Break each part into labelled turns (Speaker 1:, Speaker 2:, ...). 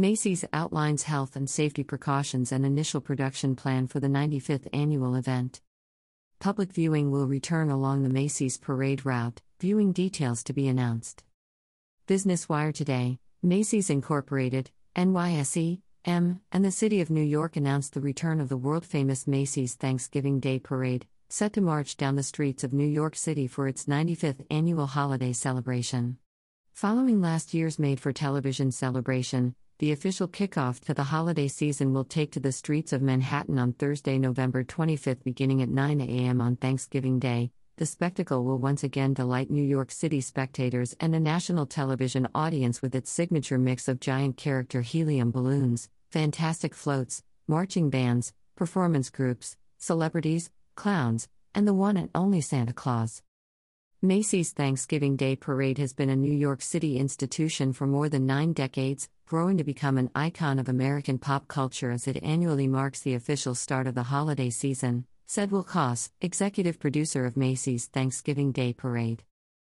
Speaker 1: Macy's outlines health and safety precautions and initial production plan for the 95th annual event. Public viewing will return along the Macy's parade route, viewing details to be announced. Business Wire today, Macy's Incorporated, NYSE, M, and the City of New York announced the return of the world famous Macy's Thanksgiving Day Parade, set to march down the streets of New York City for its 95th annual holiday celebration. Following last year's made for television celebration, the official kickoff to the holiday season will take to the streets of Manhattan on Thursday, November 25, beginning at 9 a.m. on Thanksgiving Day, the spectacle will once again delight New York City spectators and a national television audience with its signature mix of giant character helium balloons, fantastic floats, marching bands, performance groups, celebrities, clowns, and the one and only Santa Claus. Macy's Thanksgiving Day Parade has been a New York City institution for more than nine decades, growing to become an icon of American pop culture as it annually marks the official start of the holiday season said Will Coss, executive producer of Macy's Thanksgiving Day Parade.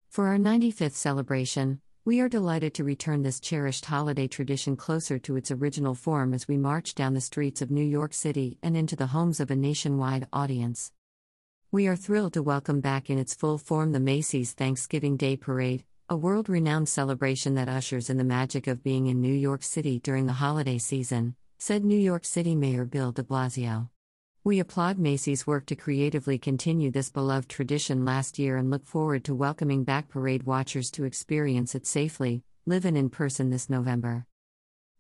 Speaker 1: For our 95th celebration, we are delighted to return this cherished holiday tradition closer to its original form as we march down the streets of New York City and into the homes of a nationwide audience. We are thrilled to welcome back in its full form the Macy's Thanksgiving Day Parade, a world renowned celebration that ushers in the magic of being in New York City during the holiday season, said New York City Mayor Bill de Blasio. We applaud Macy's work to creatively continue this beloved tradition last year and look forward to welcoming back parade watchers to experience it safely, live in in person this November.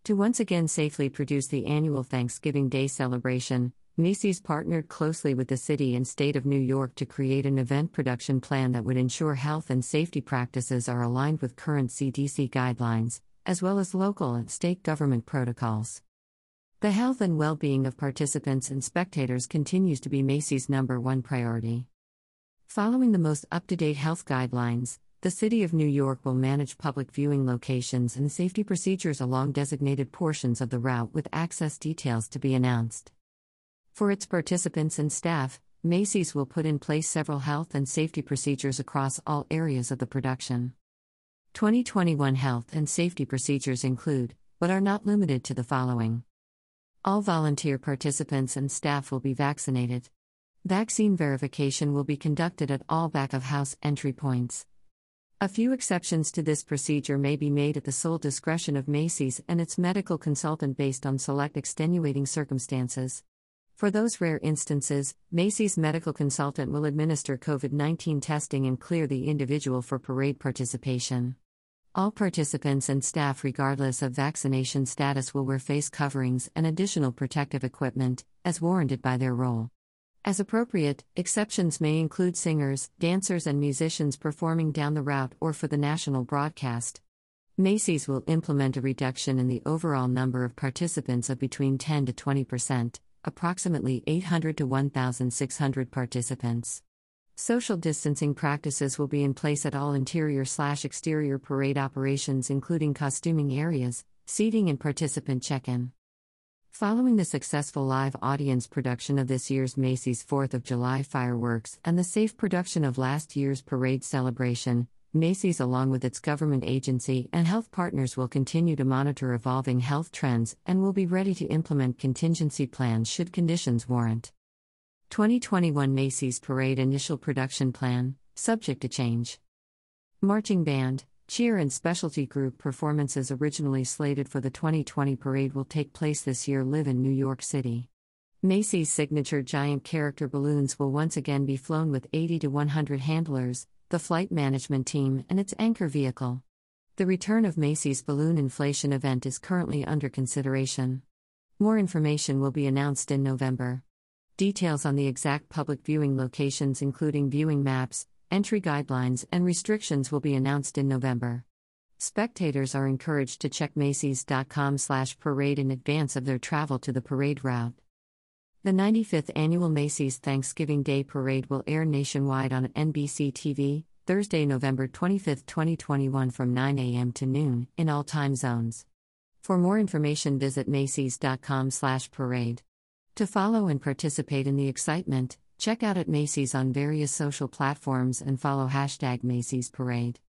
Speaker 1: To once again safely produce the annual Thanksgiving Day celebration, Macy's partnered closely with the city and state of New York to create an event production plan that would ensure health and safety practices are aligned with current CDC guidelines, as well as local and state government protocols. The health and well being of participants and spectators continues to be Macy's number one priority. Following the most up to date health guidelines, the City of New York will manage public viewing locations and safety procedures along designated portions of the route with access details to be announced. For its participants and staff, Macy's will put in place several health and safety procedures across all areas of the production. 2021 health and safety procedures include, but are not limited to the following all volunteer participants and staff will be vaccinated. Vaccine verification will be conducted at all back of house entry points. A few exceptions to this procedure may be made at the sole discretion of Macy's and its medical consultant based on select extenuating circumstances. For those rare instances, Macy's medical consultant will administer COVID 19 testing and clear the individual for parade participation. All participants and staff, regardless of vaccination status, will wear face coverings and additional protective equipment, as warranted by their role. As appropriate, exceptions may include singers, dancers, and musicians performing down the route or for the national broadcast. Macy's will implement a reduction in the overall number of participants of between 10 to 20 percent, approximately 800 to 1,600 participants. Social distancing practices will be in place at all interior slash exterior parade operations, including costuming areas, seating, and participant check in. Following the successful live audience production of this year's Macy's 4th of July fireworks and the safe production of last year's parade celebration, Macy's, along with its government agency and health partners, will continue to monitor evolving health trends and will be ready to implement contingency plans should conditions warrant. 2021 Macy's Parade Initial Production Plan, subject to change. Marching Band, Cheer and Specialty Group performances originally slated for the 2020 parade will take place this year live in New York City. Macy's signature giant character balloons will once again be flown with 80 to 100 handlers, the flight management team, and its anchor vehicle. The return of Macy's balloon inflation event is currently under consideration. More information will be announced in November. Details on the exact public viewing locations, including viewing maps, entry guidelines, and restrictions, will be announced in November. Spectators are encouraged to check Macy's.com/parade in advance of their travel to the parade route. The 95th annual Macy's Thanksgiving Day Parade will air nationwide on NBC TV Thursday, November 25, 2021 from 9 a.m. to noon in all time zones. For more information visit macys.com/parade. To follow and participate in the excitement, check out at Macy's on various social platforms and follow hashtag Macy's Parade.